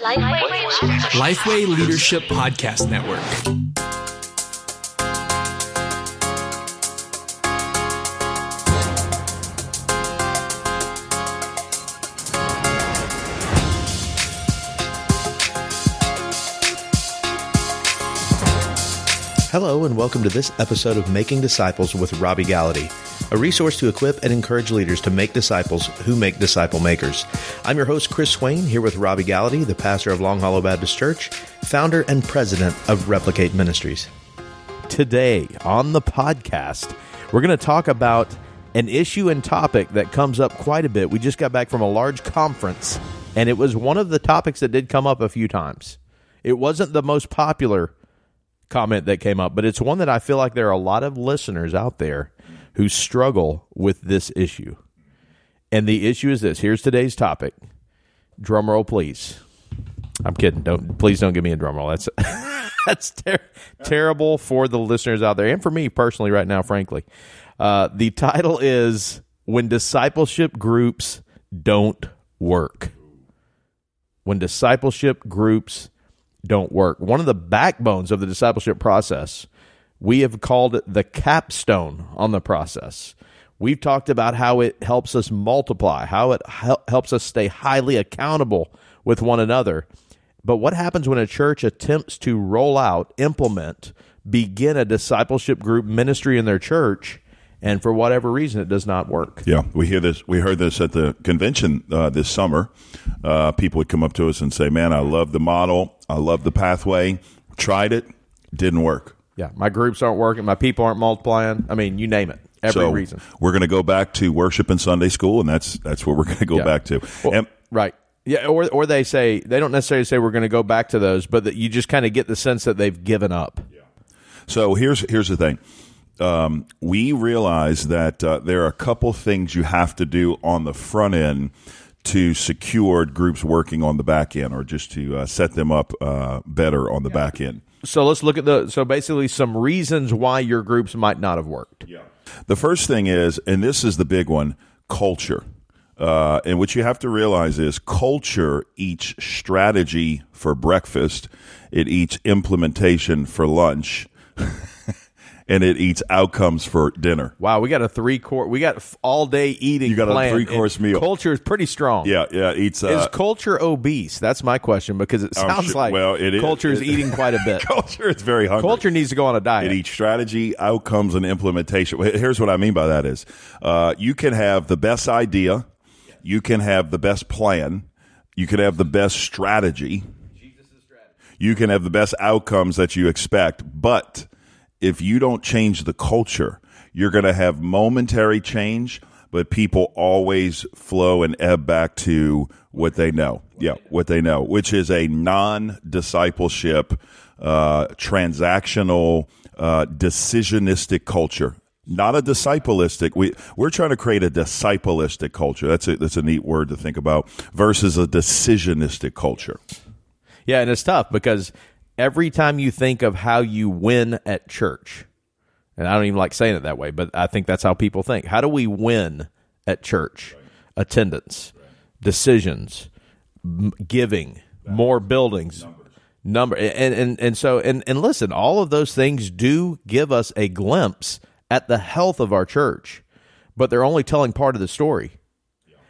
Lifeway Leadership Podcast Network. Hello, and welcome to this episode of Making Disciples with Robby Gallaty, a resource to equip and encourage leaders to make disciples who make disciple makers. I'm your host, Chris Swain, here with Robby Gallaty, the pastor of Long Hollow Baptist Church, founder and president of Replicate Ministries. Today on the podcast, we're going to talk about an issue and topic that comes up quite a bit. We just got back from a large conference, and it was one of the topics that did come up a few times. It wasn't the most popular comment that came up, but it's one that I feel like there are a lot of listeners out there who struggle with this issue. And the issue is this. Here's today's topic. Drum roll, please. I'm kidding. Don't please don't give me a drum roll. That's that's ter- terrible for the listeners out there and for me personally right now. Frankly, uh, the title is "When Discipleship Groups Don't Work." When discipleship groups don't work. One of the backbones of the discipleship process, we have called it the capstone on the process. We've talked about how it helps us multiply, how it hel- helps us stay highly accountable with one another. But what happens when a church attempts to roll out, implement, begin a discipleship group ministry in their church, and for whatever reason, it does not work? Yeah, we hear this. We heard this at the convention uh, this summer. Uh, people would come up to us and say, "Man, I love the model. I love the pathway. Tried it, didn't work." Yeah, my groups aren't working. My people aren't multiplying. I mean, you name it. Every so reason. we're going to go back to worship and Sunday school, and that's that's what we're going to go Yeah. back to. Well, and, right. Yeah, or or they say they don't necessarily say we're going to go back to those, but that you just kind of get the sense that they've given up. Yeah. So here's here's the thing. Um, we realize that uh, there are a couple things you have to do on the front end to secure groups working on the back end, or just to uh, set them up uh, better on the back end. So let's look at the so basically some reasons why your groups might not have worked. Yeah. The first thing is, and this is the big one, culture. Uh, and what you have to realize is culture eats strategy for breakfast, it eats implementation for lunch, and it eats outcomes for dinner. Wow, we got a three course. We got all day eating. You got a three-course meal. Culture is pretty strong. Yeah, yeah, eats. Is Uh, culture obese? That's my question because it sounds sure- like well, it is. culture is It- eating quite a bit. culture is very hungry. culture needs to go on a diet. It eats strategy, outcomes, and implementation. Here's what I mean by that is uh, you can have the best idea, you can have the best plan, you can have the best strategy, you can have the best outcomes that you expect, but if you don't change the culture, you're going to have momentary change, but people always flow and ebb back to what they know. Yeah, what they know, which is a non discipleship, uh, transactional, uh, decisionistic culture. Not a disciplistic. We we're trying to create a disciplistic culture. That's a that's a neat word to think about. Versus a decisionistic culture. Yeah, and it's tough because every time you think of how you win at church, and I don't even like saying it that way, but I think that's how people think. How do we win at church? Attendance, decisions, m- giving, more buildings, number, and and and so and and listen, all of those things do give us a glimpse at the health of our church, but they're only telling part of the story.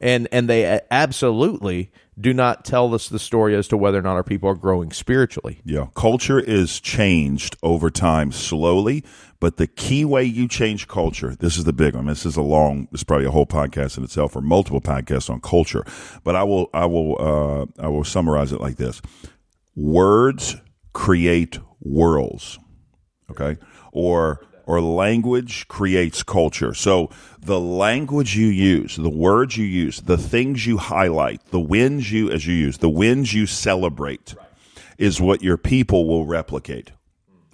And and they absolutely do not tell us the story as to whether or not our people are growing spiritually. Yeah, culture is changed over time slowly, but the key way you change culture, this is the big one. This is a long, this is probably a whole podcast in itself or multiple podcasts on culture, but I will, I will, uh, I will summarize it like this. Words create worlds. Okay. Or, or language creates culture. So the language you use, the words you use, the things you highlight, the wins you, as you use, the wins you celebrate is what your people will replicate.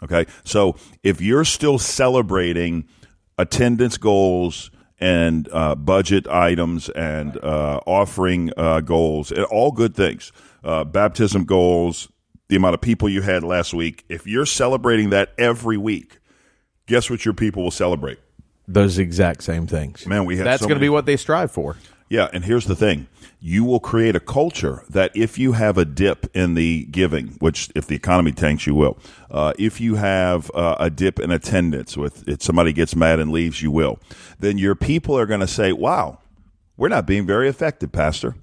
Okay. So if you're still celebrating attendance goals and uh, budget items and uh, offering uh, goals, and all good things, uh, baptism goals, the amount of people you had last week, if you're celebrating that every week, guess what your people will celebrate? Those exact same things. Man, we have That's so going to be what they strive for. Yeah, and here's the thing. You will create a culture that if you have a dip in the giving, which if the economy tanks, you will. Uh, if you have uh, a dip in attendance, with if somebody gets mad and leaves, you will. Then your people are going to say, "Wow, we're not being very effective, Pastor.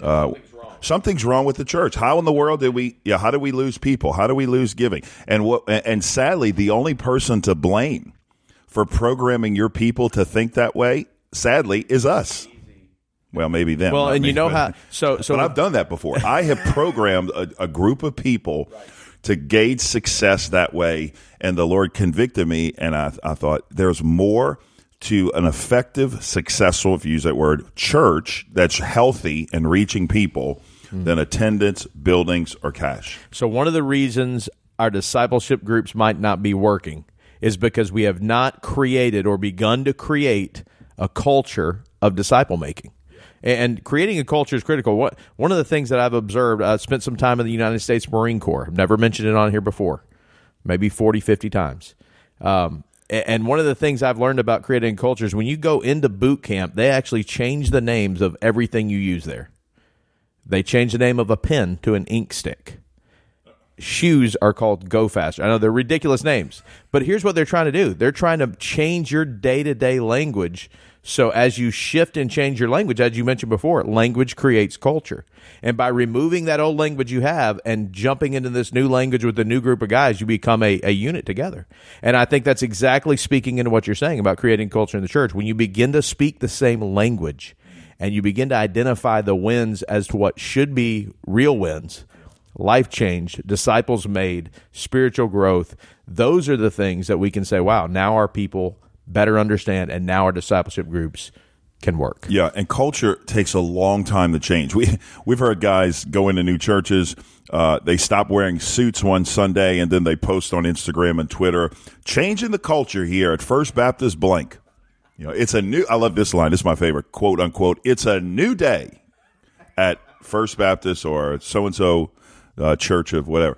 Uh, something's wrong with the church. How in the world did we? Yeah, how do we lose people? How do we lose giving? And what? And sadly, the only person to blame for programming your people to think that way, sadly, is us. Well, maybe them. Well, and me, you know but- how so so but I've done that before. I have programmed a, a group of people to gauge success that way, and the Lord convicted me, and I, I thought there's more to an effective, successful, if you use that word, church that's healthy and reaching people than attendance, buildings, or cash. So one of the reasons our discipleship groups might not be working is because we have not created or begun to create a culture of disciple making. And creating a culture is critical. What one of the things that I've observed, I spent some time in the United States Marine Corps. I've never mentioned it on here before, maybe 40, 50 times. Um, and one of the things I've learned about creating cultures, when you go into boot camp, they actually change the names of everything you use there. They change the name of a pen to an ink stick shoes are called Go Faster. I know they're ridiculous names, but here's what they're trying to do. They're trying to change your day to day language. So as you shift and change your language, as you mentioned before, language creates culture. And by removing that old language you have and jumping into this new language with a new group of guys, you become a, a unit together. And I think that's exactly speaking into what you're saying about creating culture in the church. When you begin to speak the same language and you begin to identify the wins as to what should be real wins, life change, disciples made, spiritual growth. Those are the things that we can say, wow, now our people better understand, and now our discipleship groups can work. Yeah, and culture takes a long time to change. We we've heard guys go into new churches. Uh, they stop wearing suits one Sunday, and then they post on Instagram and Twitter, changing the culture here at First Baptist Blank. You know, it's a new. I love this line. This is my favorite quote unquote. It's a new day at First Baptist or so and so church of whatever.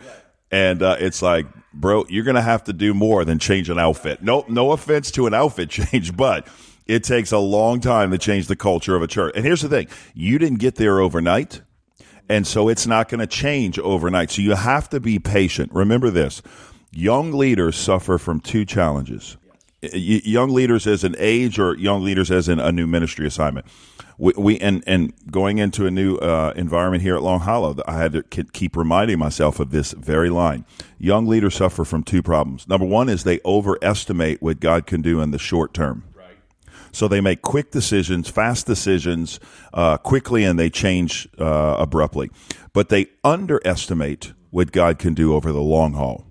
And uh, it's like, bro, you're going to have to do more than change an outfit. No, no offense to an outfit change, but it takes a long time to change the culture of a church. And here's the thing: you didn't get there overnight, and so it's not going to change overnight. So you have to be patient. Remember this: young leaders suffer from two challenges. Young leaders as an age or young leaders as in a new ministry assignment. We, we and and going into a new uh, environment here at Long Hollow, I had to keep reminding myself of this very line. Young leaders suffer from two problems. Number one is they overestimate what God can do in the short term. So they make quick decisions, fast decisions, uh, quickly, and they change uh, abruptly. But they underestimate what God can do over the long haul.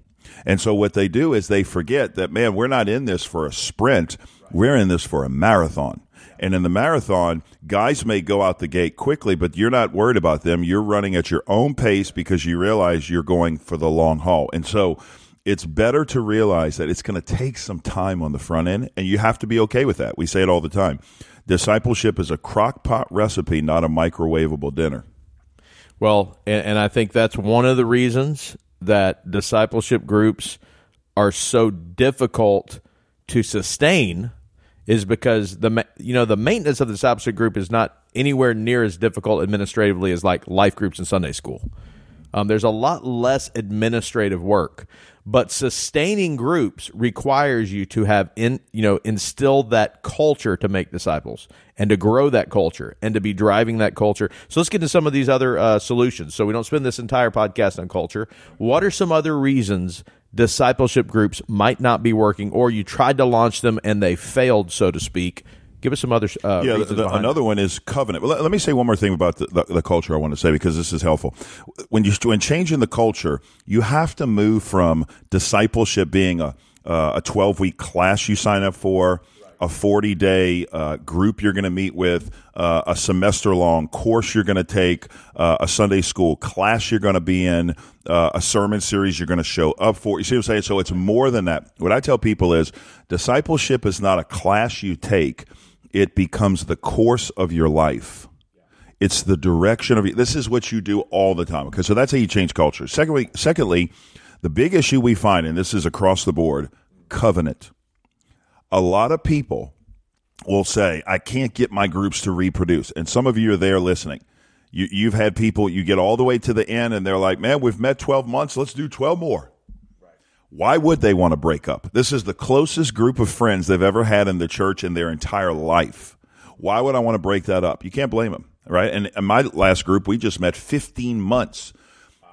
And so what they do is they forget that, man, we're not in this for a sprint. We're in this for a marathon. And in the marathon, guys may go out the gate quickly, but you're not worried about them. You're running at your own pace because you realize you're going for the long haul. And so it's better to realize that it's going to take some time on the front end, and you have to be okay with that. We say it all the time. Discipleship is a crock pot recipe, not a microwavable dinner. Well, and, and I think that's one of the reasons that discipleship groups are so difficult to sustain is because the you know the maintenance of the discipleship group is not anywhere near as difficult administratively as like life groups in Sunday school. Um, there's a lot less administrative work, but sustaining groups requires you to have in you know instill that culture to make disciples and to grow that culture and to be driving that culture. So let's get into some of these other uh, solutions. So we don't spend this entire podcast on culture. What are some other reasons discipleship groups might not be working, or you tried to launch them and they failed, so to speak? Give us some other uh, Yeah, the- behind another one is covenant. Let, let me say one more thing about the, the, the culture I want to say because this is helpful. When you when changing the culture, you have to move from discipleship being a uh, a twelve week class you sign up for, a forty day uh, group you're going to meet with, uh, a semester long course you're going to take, uh, a Sunday school class you're going to be in, uh, a sermon series you're going to show up for. You see what I'm saying? So it's more than that. What I tell people is discipleship is not a class you take it becomes the course of your life. It's the direction of you. This is what you do all the time. Okay, so that's how you change culture. Secondly, secondly, the big issue we find, and this is across the board, covenant. A lot of people will say, I can't get my groups to reproduce. And some of you are there listening. You, you've had people, you get all the way to the end and they're like, man, we've met 12 months. Let's do 12 more. Why would they want to break up? This is the closest group of friends they've ever had in the church in their entire life. Why would I want to break that up? You can't blame them, right? And in my last group, we just met 15 months.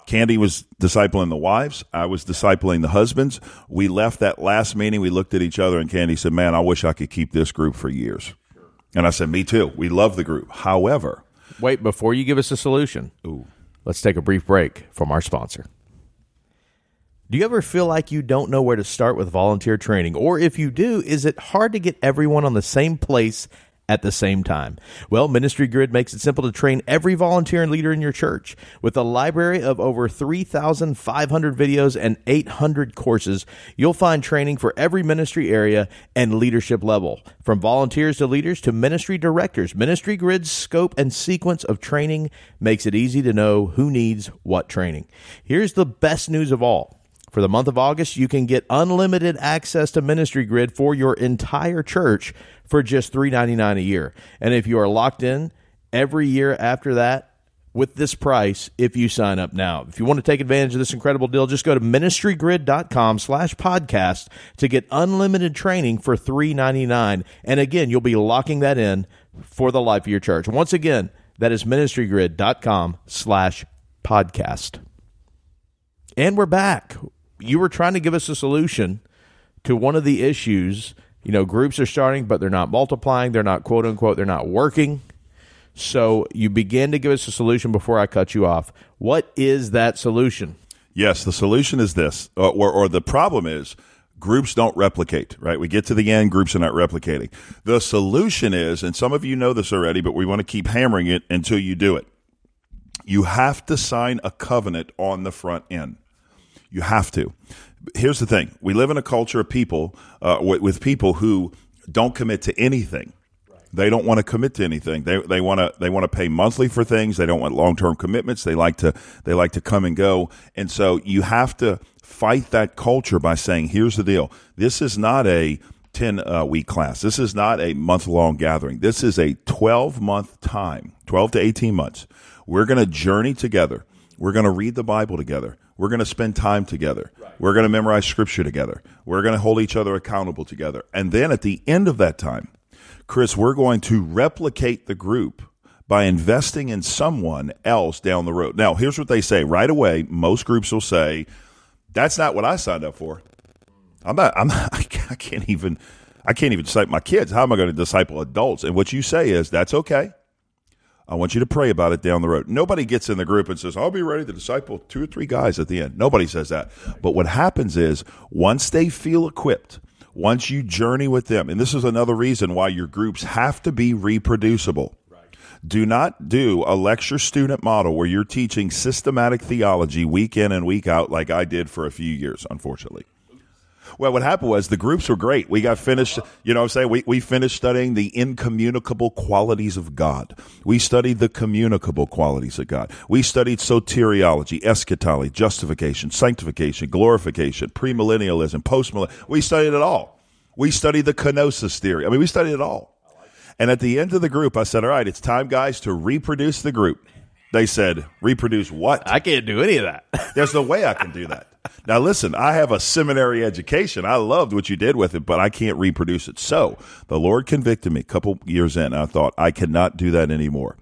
Kandi was discipling the wives. I was discipling the husbands. We left that last meeting. We looked at each other, and Kandi said, Man, I wish I could keep this group for years. And I said, Me too. We love the group. However, Wait, before you give us a solution, let's take a brief break from our sponsor. Do you ever feel like you don't know where to start with volunteer training? Or if you do, is it hard to get everyone on the same place at the same time? Well, Ministry Grid makes it simple to train every volunteer and leader in your church. With a library of over 3,500 videos and 800 courses, you'll find training for every ministry area and leadership level. From volunteers to leaders to ministry directors, Ministry Grid's scope and sequence of training makes it easy to know who needs what training. Here's the best news of all. For the month of August, you can get unlimited access to Ministry Grid for your entire church for just $3.99 a year. And if you are locked in every year after that with this price, if you sign up now. If you want to take advantage of this incredible deal, just go to ministrygrid.com slash podcast to get unlimited training for $3.99. And again, you'll be locking that in for the life of your church. Once again, that is ministrygrid.com slash podcast. And we're back you were trying to give us a solution to one of the issues. You know, groups are starting, but they're not multiplying. They're not quote unquote, they're not working. So you began to give us a solution before I cut you off. What is that solution? Yes, the solution is this, or, or, or, the problem is groups don't replicate, right? We get to the end, groups are not replicating. The solution is, and some of you know this already, but we want to keep hammering it until you do it. You have to sign a covenant on the front end. You have to. Here's the thing: we live in a culture of people uh, with, with, people who don't commit to anything. They don't want to commit to anything. They they want to they want to pay monthly for things. They don't want long term commitments. They like to they like to come and go. And so you have to fight that culture by saying, "Here's the deal. This is not a 10 uh, week class. This is not a month long gathering. This is a 12 month time, 12 to 18 months. We're going to journey together. We're going to read the Bible together. We're going to spend time together. Right. We're going to memorize scripture together. We're going to hold each other accountable together. And then at the end of that time, Chris, we're going to replicate the group by investing in someone else down the road. Now, here's what they say right away. Most groups will say, that's not what I signed up for. I'm not, I'm not, I can't even, I can't even disciple my kids. How am I going to disciple adults? And what you say is, that's okay. I want you to pray about it down the road. Nobody gets in the group and says, I'll be ready to disciple two or three guys at the end. Nobody says that. But what happens is once they feel equipped, once you journey with them, and this is another reason why your groups have to be reproducible. Do not do a lecture student model where you're teaching systematic theology week in and week out like I did for a few years, unfortunately. Well, what happened was the groups were great. We got finished, you know what I'm saying? We, we finished studying the incommunicable qualities of God. We studied the communicable qualities of God. We studied soteriology, eschatology, justification, sanctification, glorification, premillennialism, postmillennialism. We studied it all. We studied the kenosis theory. I mean, we studied it all. And at the end of the group, I said, all right, it's time, guys, to reproduce the group. They said, reproduce what? I can't do any of that. There's no way I can do that. Now, listen, I have a seminary education. I loved what you did with it, but I can't reproduce it. So the Lord convicted me a couple years in. I thought, I cannot do that anymore.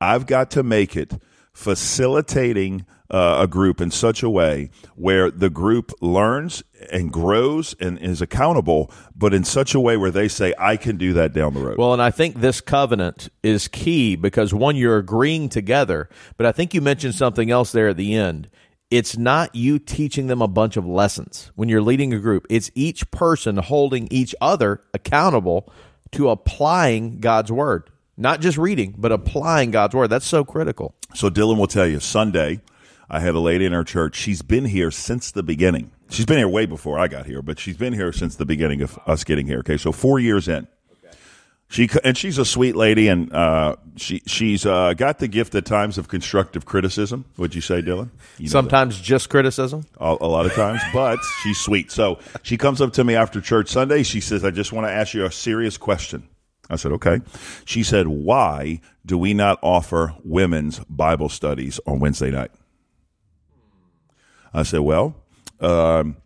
I've got to make it facilitating uh, a group in such a way where the group learns and grows and is accountable, but in such a way where they say, I can do that down the road. Well, and I think this covenant is key because one, you're agreeing together, but I think you mentioned something else there at the end it's not you teaching them a bunch of lessons when you're leading a group. It's each person holding each other accountable to applying God's word, not just reading, but applying God's word. That's so critical. So, Dylan will tell you Sunday, I had a lady in our church. She's been here since the beginning. She's been here way before I got here, but she's been here since the beginning of us getting here. Okay, so four years in. She and she's a sweet lady, and uh, she she's uh, got the gift at times of constructive criticism. Would you say, Dylan? You Sometimes just criticism. A, a, lot of times, but she's sweet. So she comes up to me after church Sunday. She says, "I just want to ask you a serious question." I said, okay. She said, why do we not offer women's Bible studies on Wednesday night? I said, well, um,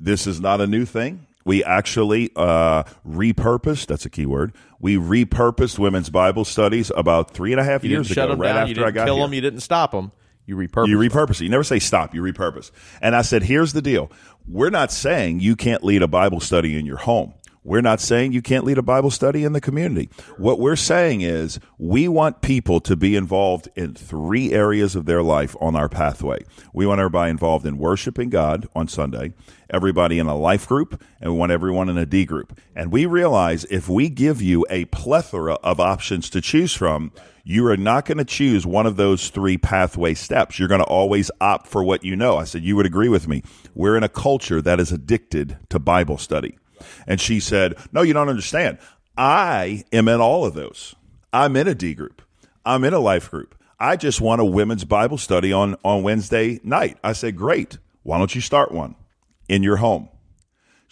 this is not a new thing. We actually uh, repurposed, that's a key word. We repurposed women's Bible studies about three and a half You years shut ago, them right down. after You didn't I got kill here. them. You didn't stop them. You repurposed. You them. repurpose it. You never say stop. You repurpose. And I said, here's the deal. We're not saying you can't lead a Bible study in your home. We're not saying you can't lead a Bible study in the community. What we're saying is we want people to be involved in three areas of their life on our pathway. We want everybody involved in worshiping God on Sunday, everybody in a life group, and we want everyone in a D group. And we realize if we give you a plethora of options to choose from, you are not going to choose one of those three pathway steps. You're going to always opt for what you know. I said, You would agree with me. We're in a culture that is addicted to Bible study. And she said, No, you don't understand. I am in all of those. I'm in a D group, I'm in a life group. I just want a women's Bible study on, on Wednesday night. I said, Great. Why don't you start one in your home?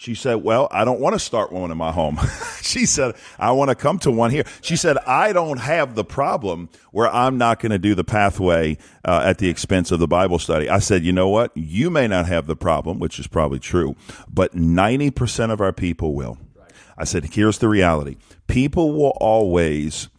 She said, Well, I don't want to start one in my home. she said, I want to come to one here. She said, I don't have the problem where I'm not going to do the pathway uh, at the expense of the Bible study. I said, You know what? You may not have the problem, which is probably true, but 90% of our people will. I said, Here's the reality people will always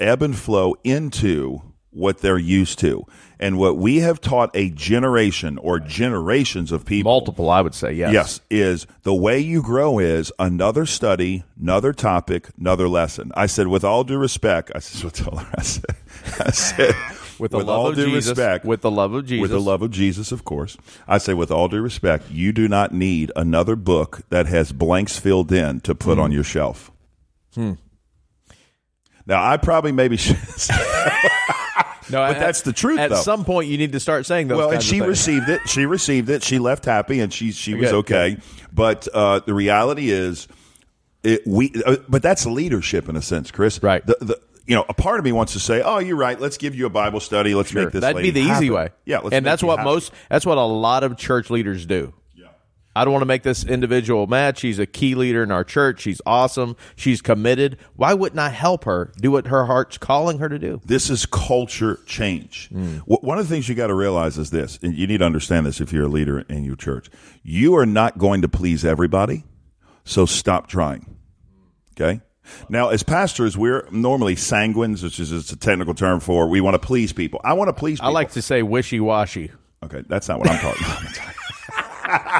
ebb and flow into what they're used to. And what we have taught a generation or generations of people multiple. I would say yes. Yes, is the way you grow is another study, another topic, another lesson. I said, with all due respect, I said, with all, I said, I said With love all due Jesus. respect, with the love of Jesus. with the love of Jesus, of course. I say, with all due respect, you do not need another book that has blanks filled in to put hmm. on your shelf. Hmm. Now, I probably maybe should. No, But at- that's the truth, At though. some point, you need to start saying those. well, and she received it. She received it. She left happy, and she she was Good, okay. But uh, the reality is, it, we. Uh, but that's leadership in a sense, Chris. Right. The, the you know, a part of me wants to say, "Oh, you're right. Let's give you a Bible study. Let's Sure. make this." That'd be the easy way. Yeah, let's and that's what happy. most. That's what a lot of church leaders do. I don't want to make this individual mad. She's a key leader in our church. She's awesome. She's committed. Why wouldn't I help her do what her heart's calling her to do? This is culture change. Hmm. Wh- One of the things you got to realize is this, and you need to understand this if you're a leader in your church. You are not going to please everybody, so stop trying. Okay? Now, as pastors, we're normally sanguines, which is it's a technical term for we want to please people. I want to please I like to say wishy washy. Okay, that's not what I'm talking about.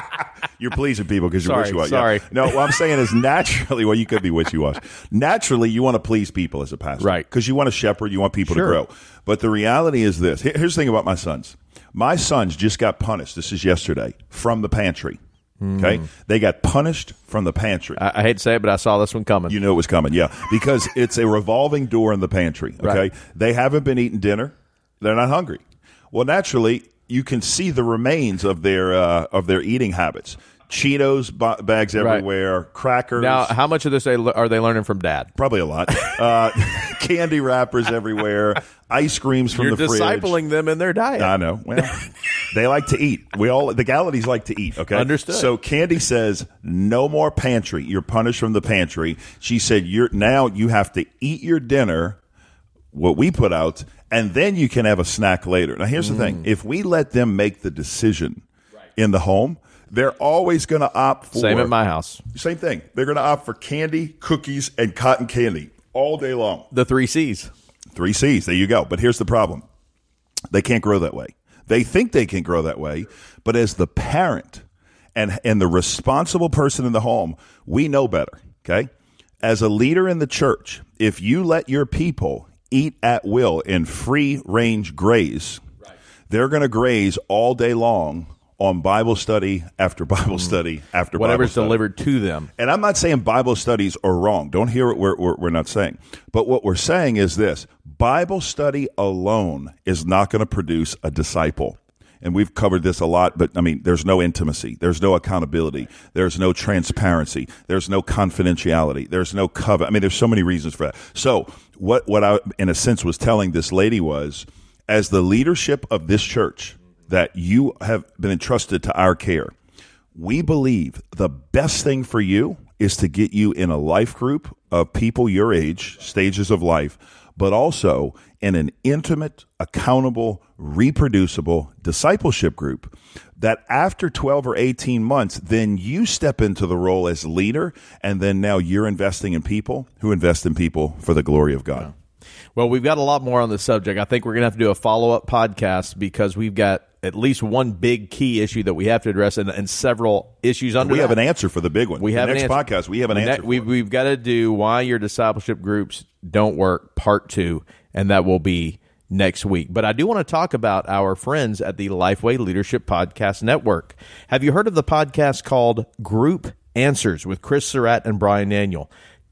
you're pleasing people because you're Sorry, wishy-washy. sorry. No, what I'm saying is naturally, well, you could be wishy-washy. Naturally, you want to please people as a pastor. Right. Because you want to shepherd, you want people Sure. to grow. But the reality is this. Here- Here's the thing about my sons. My sons just got punished. This is yesterday from the pantry. Okay? Hmm. They got punished from the pantry. I, I hate to say it, but I saw this one coming. You knew it was coming, yeah. Because it's a revolving door in the pantry. Okay, Right. they haven't been eating dinner; they're not hungry. Well, naturally, you can see the remains of their uh, of their eating habits. Cheetos ba- bags everywhere, crackers. now, how much of this are they learning from dad? Probably a lot. Uh, candy wrappers everywhere, ice creams from You're the fridge. discipling them in their diet. I know. Well, they like to eat. We all the Gallaties like to eat. Okay, Understood. So Kandi says no more pantry. You're punished from the pantry. She said you're now you have to eat your dinner, what we put out, and then you can have a snack later. Now here's the Mm. thing: if we let them make the decision in the home. They're always going to opt for Same at my house. same thing. They're going to opt for candy, cookies, and cotton candy all day long. The three C's. Three C's. There you go. But here's the problem they can't grow that way. They think they can grow that way, but as the parent and, and the responsible person in the home, we know better. Okay. As a leader in the church, if you let your people eat at will in free range graze, they're going to graze all day long on Bible study after Bible hmm. study after Bible Whatever's study. delivered to them. And I'm not saying Bible studies are wrong. Don't hear what we're, we're, we're not saying. But what we're saying is this Bible study alone is not going to produce a disciple. And we've covered this a lot, but I mean, there's no intimacy. There's no accountability. There's no transparency. There's no confidentiality. There's no cover. I mean, there's so many reasons for that. So what, what I, in a sense, was telling this lady was, as the leadership of this church, that you have been entrusted to our care, we believe the best thing for you is to get you in a life group of people your age, stages of life, but also in an intimate, accountable, reproducible discipleship group that after 12 or 18 months, then you step into the role as leader. And then now you're investing in people who invest in people for the glory of God. Well, we've got a lot more on the subject. I think we're going to have to do a follow up podcast because we've got at least one big key issue that we have to address and, and several issues under We that. have an answer for the big one. We the have an next answer. podcast. We have an answer. We've, we've got to do why your discipleship groups don't work, part two, and that will be next week. But I do want to talk about our friends at the Lifeway Leadership Podcast Network. Have you heard of the podcast called Group Answers with Chris Surratt and Brian Daniel?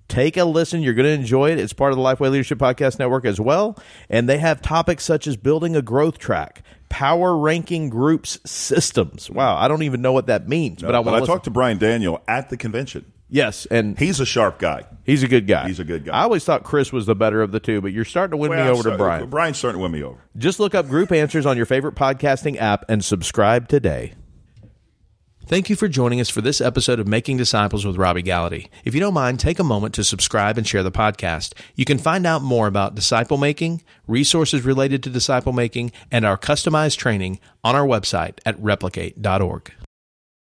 Take a listen. You're going to enjoy it. It's part of the Lifeway Leadership Podcast Network as well. And they have topics such as building a growth track, power ranking groups systems. Wow, I don't even know what that means, but I want I talked to Brian Daniel at the convention. Yes, and He's a sharp guy. He's a good guy. He's a good guy. I always thought Chris was the better of the two, but you're starting to win me over to Brian. Brian's starting to win me over. Just look up Group Answers on your favorite podcasting app and subscribe today. Thank you for joining us for this episode of Making Disciples with Robby Gallaty. If you don't mind, take a moment to subscribe and share the podcast. You can find out more about disciple making, resources related to disciple making, and our customized training on our website at replicate.org.